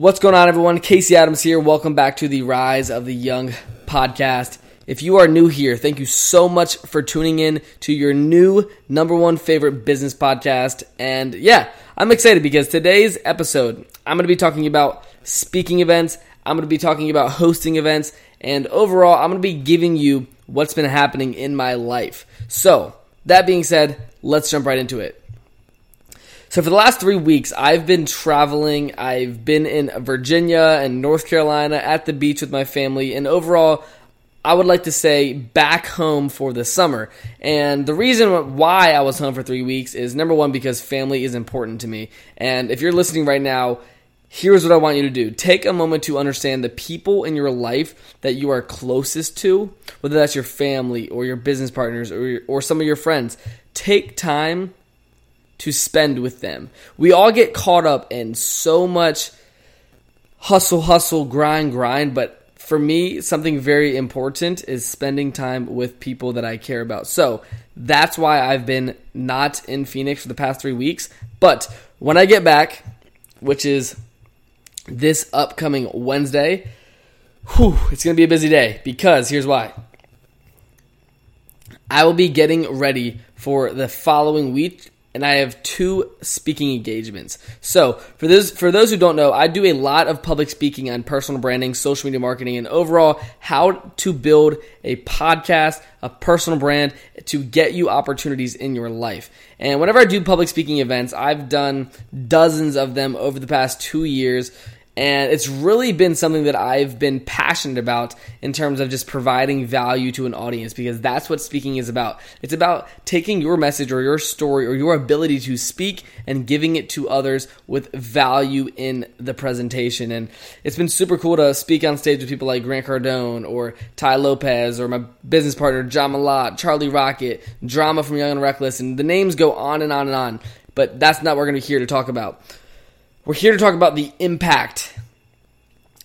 What's going on, everyone? Casey Adams here. Welcome back to the Rise of the Young podcast. If you are new here, thank you so much for tuning in to your new number one favorite business podcast. And yeah, I'm excited because today's episode, I'm going to be talking about speaking events, I'm going to be talking about hosting events, and overall, I'm going to be giving you what's been happening in my life. So, that being said, let's jump right into it. So for the last three weeks, I've been traveling. I've been in Virginia and North Carolina at the beach with my family, and overall, I would like to say back home for the summer. And the reason why I was home for three weeks is number one, because family is important to me. And if you're listening right now, here's what I want you to do take a moment to understand the people in your life that you are closest to, whether that's your family or your business partners or, your, or some of your friends. Take time to spend with them. We all get caught up in so much hustle, hustle, grind, grind, but for me, something very important is spending time with people that I care about. So that's why I've been not in Phoenix for the past three weeks. But when I get back, which is this upcoming Wednesday, whew, it's going to be a busy day because here's why. I will be getting ready for the following week and I have two speaking engagements. So, for those for those who don't know, I do a lot of public speaking on personal branding, social media marketing, and overall how to build a podcast, a personal brand to get you opportunities in your life. And whenever I do public speaking events, I've done dozens of them over the past 2 years and it's really been something that I've been passionate about in terms of just providing value to an audience because that's what speaking is about. It's about taking your message or your story or your ability to speak and giving it to others with value in the presentation. And it's been super cool to speak on stage with people like Grant Cardone or Tai Lopez or my business partner John Malott, Charlie Rocket, Drama from Young and Reckless, and the names go on and on and on. But that's not what we're going to be here to talk about. We're here to talk about the impact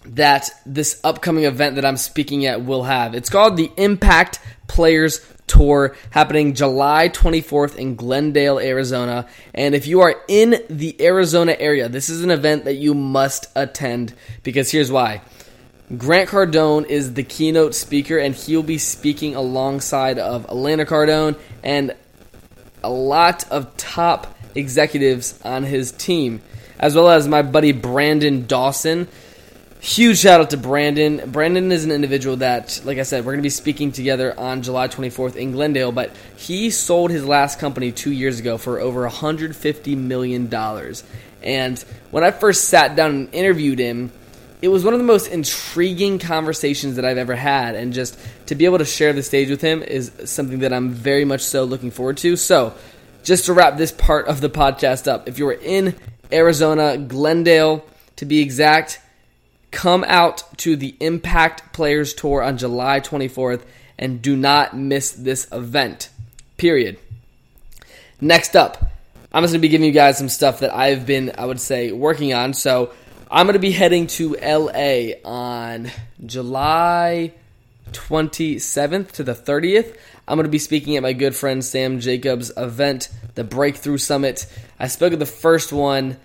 that this upcoming event that I'm speaking at will have. It's called the Impact Players Tour happening July 24th in Glendale, Arizona. And if you are in the Arizona area, this is an event that you must attend because here's why. Grant Cardone is the keynote speaker and he'll be speaking alongside of Elena Cardone and a lot of top executives on his team as well as my buddy Brandon Dawson. Huge shout out to Brandon. Brandon is an individual that, like I said, we're going to be speaking together on July 24th in Glendale, but he sold his last company two years ago for over $150 million. And when I first sat down and interviewed him, it was one of the most intriguing conversations that I've ever had. And just to be able to share the stage with him is something that I'm very much so looking forward to. So, just to wrap this part of the podcast up, if you're in Arizona, Glendale to be exact. Come out to the Impact Players Tour on July 24th and do not miss this event. Period. Next up, I'm just going to be giving you guys some stuff that I've been, I would say, working on. So I'm going to be heading to LA on July 27th to the 30th. I'm going to be speaking at my good friend Sam Jacobs' event, the Breakthrough Summit. I spoke at the first one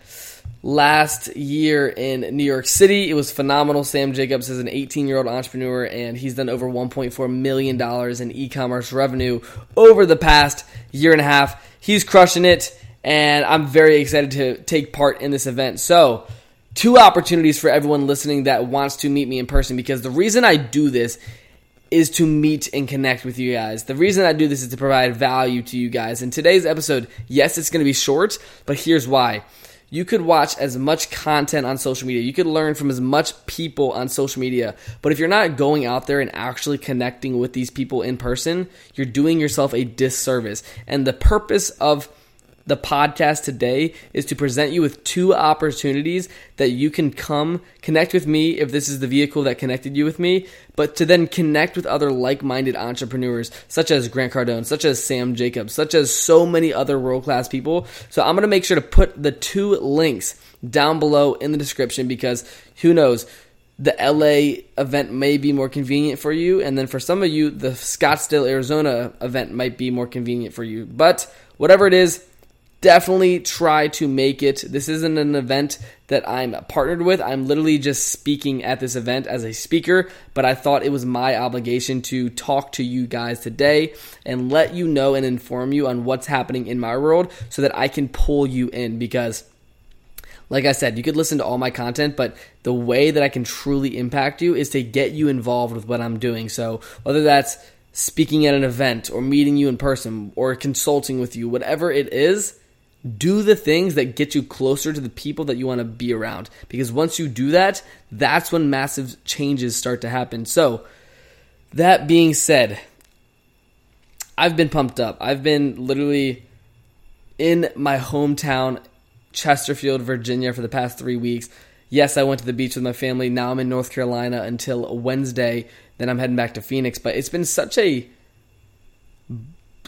last year in New York City. It was phenomenal. Sam Jacobs is an 18 year old entrepreneur, and he's done over $1.4 million in e commerce revenue over the past year and a half. He's crushing it, and I'm very excited to take part in this event. So, two opportunities for everyone listening that wants to meet me in person because the reason I do this is to meet and connect with you guys. The reason I do this is to provide value to you guys. In today's episode, yes, it's going to be short, but here's why. You could watch as much content on social media. You could learn from as much people on social media. But if you're not going out there and actually connecting with these people in person, you're doing yourself a disservice. And the purpose of the podcast today is to present you with two opportunities that you can come connect with me if this is the vehicle that connected you with me, but to then connect with other like minded entrepreneurs such as Grant Cardone, such as Sam Jacobs, such as so many other world class people. So I'm going to make sure to put the two links down below in the description because who knows? the LA event may be more convenient for you, and then for some of you, the Scottsdale, Arizona event might be more convenient for you. But whatever it is, definitely try to make it. This isn't an event that I'm partnered with. I'm literally just speaking at this event as a speaker, but I thought it was my obligation to talk to you guys today and let you know and inform you on what's happening in my world so that I can pull you in because like I said, you could listen to all my content, but the way that I can truly impact you is to get you involved with what I'm doing. So, whether that's speaking at an event or meeting you in person or consulting with you, whatever it is, do the things that get you closer to the people that you want to be around. Because once you do that, that's when massive changes start to happen. So, that being said, I've been pumped up. I've been literally in my hometown, Chesterfield, Virginia, for the past three weeks. Yes, I went to the beach with my family. Now I'm in North Carolina until Wednesday. Then I'm heading back to Phoenix. But it's been such a,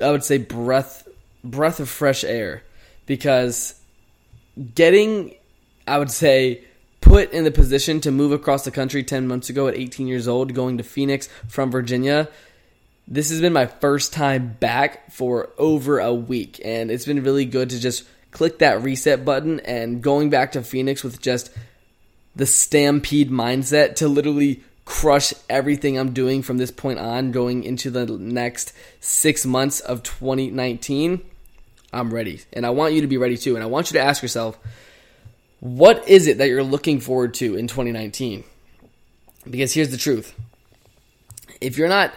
I would say, breath breath of fresh air because getting, I would say, put in the position to move across the country 10 months ago at 18 years old, going to Phoenix from Virginia. This has been my first time back for over a week, and it's been really good to just click that reset button and going back to Phoenix with just the stampede mindset to literally crush everything I'm doing from this point on going into the next six months of 2019. I'm ready. And I want you to be ready too. And I want you to ask yourself, what is it that you're looking forward to in 2019? Because here's the truth if you're not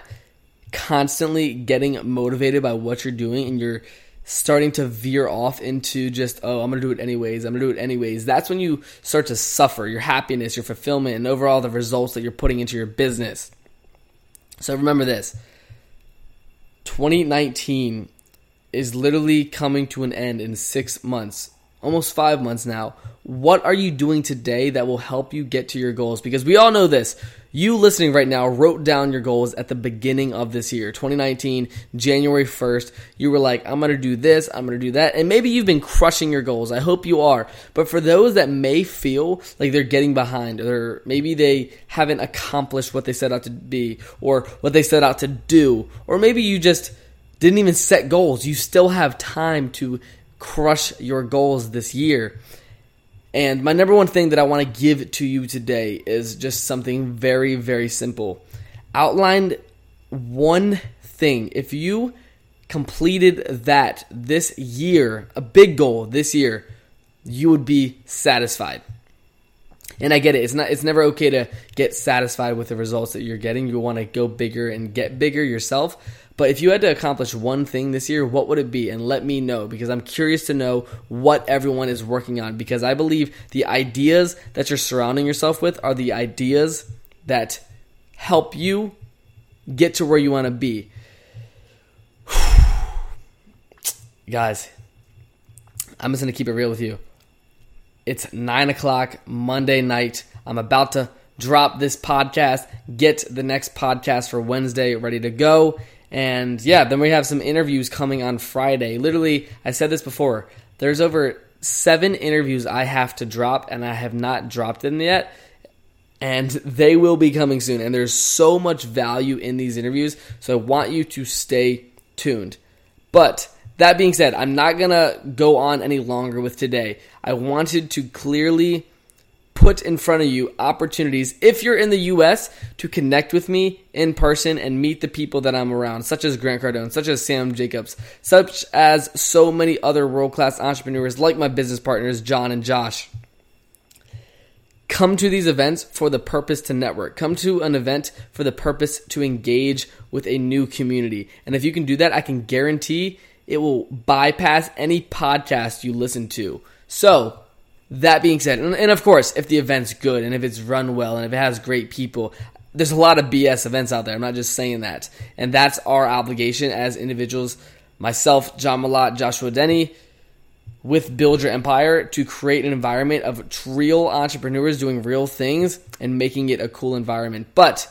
constantly getting motivated by what you're doing and you're starting to veer off into just, oh, I'm going to do it anyways, I'm going to do it anyways, that's when you start to suffer your happiness, your fulfillment, and overall the results that you're putting into your business. So remember this 2019 is literally coming to an end in six months, almost five months now. What are you doing today that will help you get to your goals? Because we all know this. You listening right now wrote down your goals at the beginning of this year, 2019, January 1st. You were like, I'm going to do this, I'm going to do that. And maybe you've been crushing your goals. I hope you are. But for those that may feel like they're getting behind, or maybe they haven't accomplished what they set out to be, or what they set out to do, or maybe you just didn't even set goals. You still have time to crush your goals this year. And my number one thing that I want to give to you today is just something very, very simple. Outline one thing. If you completed that this year, a big goal this year, you would be satisfied. And I get it. It's not it's never okay to get satisfied with the results that you're getting. You want to go bigger and get bigger yourself. But if you had to accomplish one thing this year, what would it be? And let me know because I'm curious to know what everyone is working on because I believe the ideas that you're surrounding yourself with are the ideas that help you get to where you want to be. Guys, I'm just going to keep it real with you. It's 9 o'clock Monday night. I'm about to drop this podcast, get the next podcast for Wednesday ready to go. And yeah, then we have some interviews coming on Friday. Literally, I said this before. There's over seven interviews I have to drop, and I have not dropped them yet. And they will be coming soon. And there's so much value in these interviews. So I want you to stay tuned. But that being said, I'm not going to go on any longer with today. I wanted to clearly put in front of you opportunities if you're in the US to connect with me in person and meet the people that I'm around, such as Grant Cardone, such as Sam Jacobs, such as so many other world class entrepreneurs like my business partners, John and Josh. Come to these events for the purpose to network. Come to an event for the purpose to engage with a new community. And if you can do that, I can guarantee it will bypass any podcast you listen to. So, that being said, and, and, of course, if the event's good and if it's run well and if it has great people, there's a lot of BS events out there. I'm not just saying that. And that's our obligation as individuals, myself, John Malott, Joshua Denny, with Build Your Empire to create an environment of real entrepreneurs doing real things and making it a cool environment. But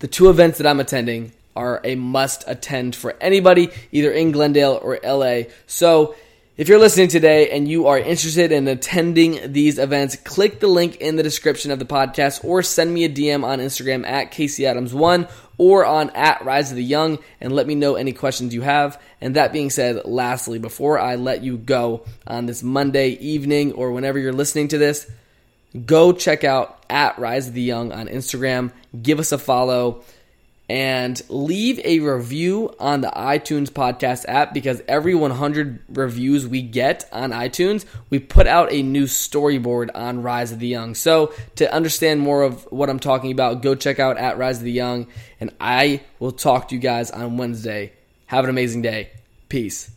the two events that I'm attending are a must attend for anybody, either in Glendale or LA. So If you're listening today and you are interested in attending these events, click the link in the description of the podcast or send me a DM on Instagram at Casey Adams1 or on at Rise of the Young and let me know any questions you have. And that being said, lastly, before I let you go on this Monday evening or whenever you're listening to this, go check out at Rise of the Young on Instagram. Give us a follow and leave a review on the iTunes podcast app because every 100 reviews we get on iTunes, we put out a new storyboard on Rise of the Young. So, to understand more of what I'm talking about, go check out at Rise of the Young, and I will talk to you guys on Wednesday. Have an amazing day. Peace.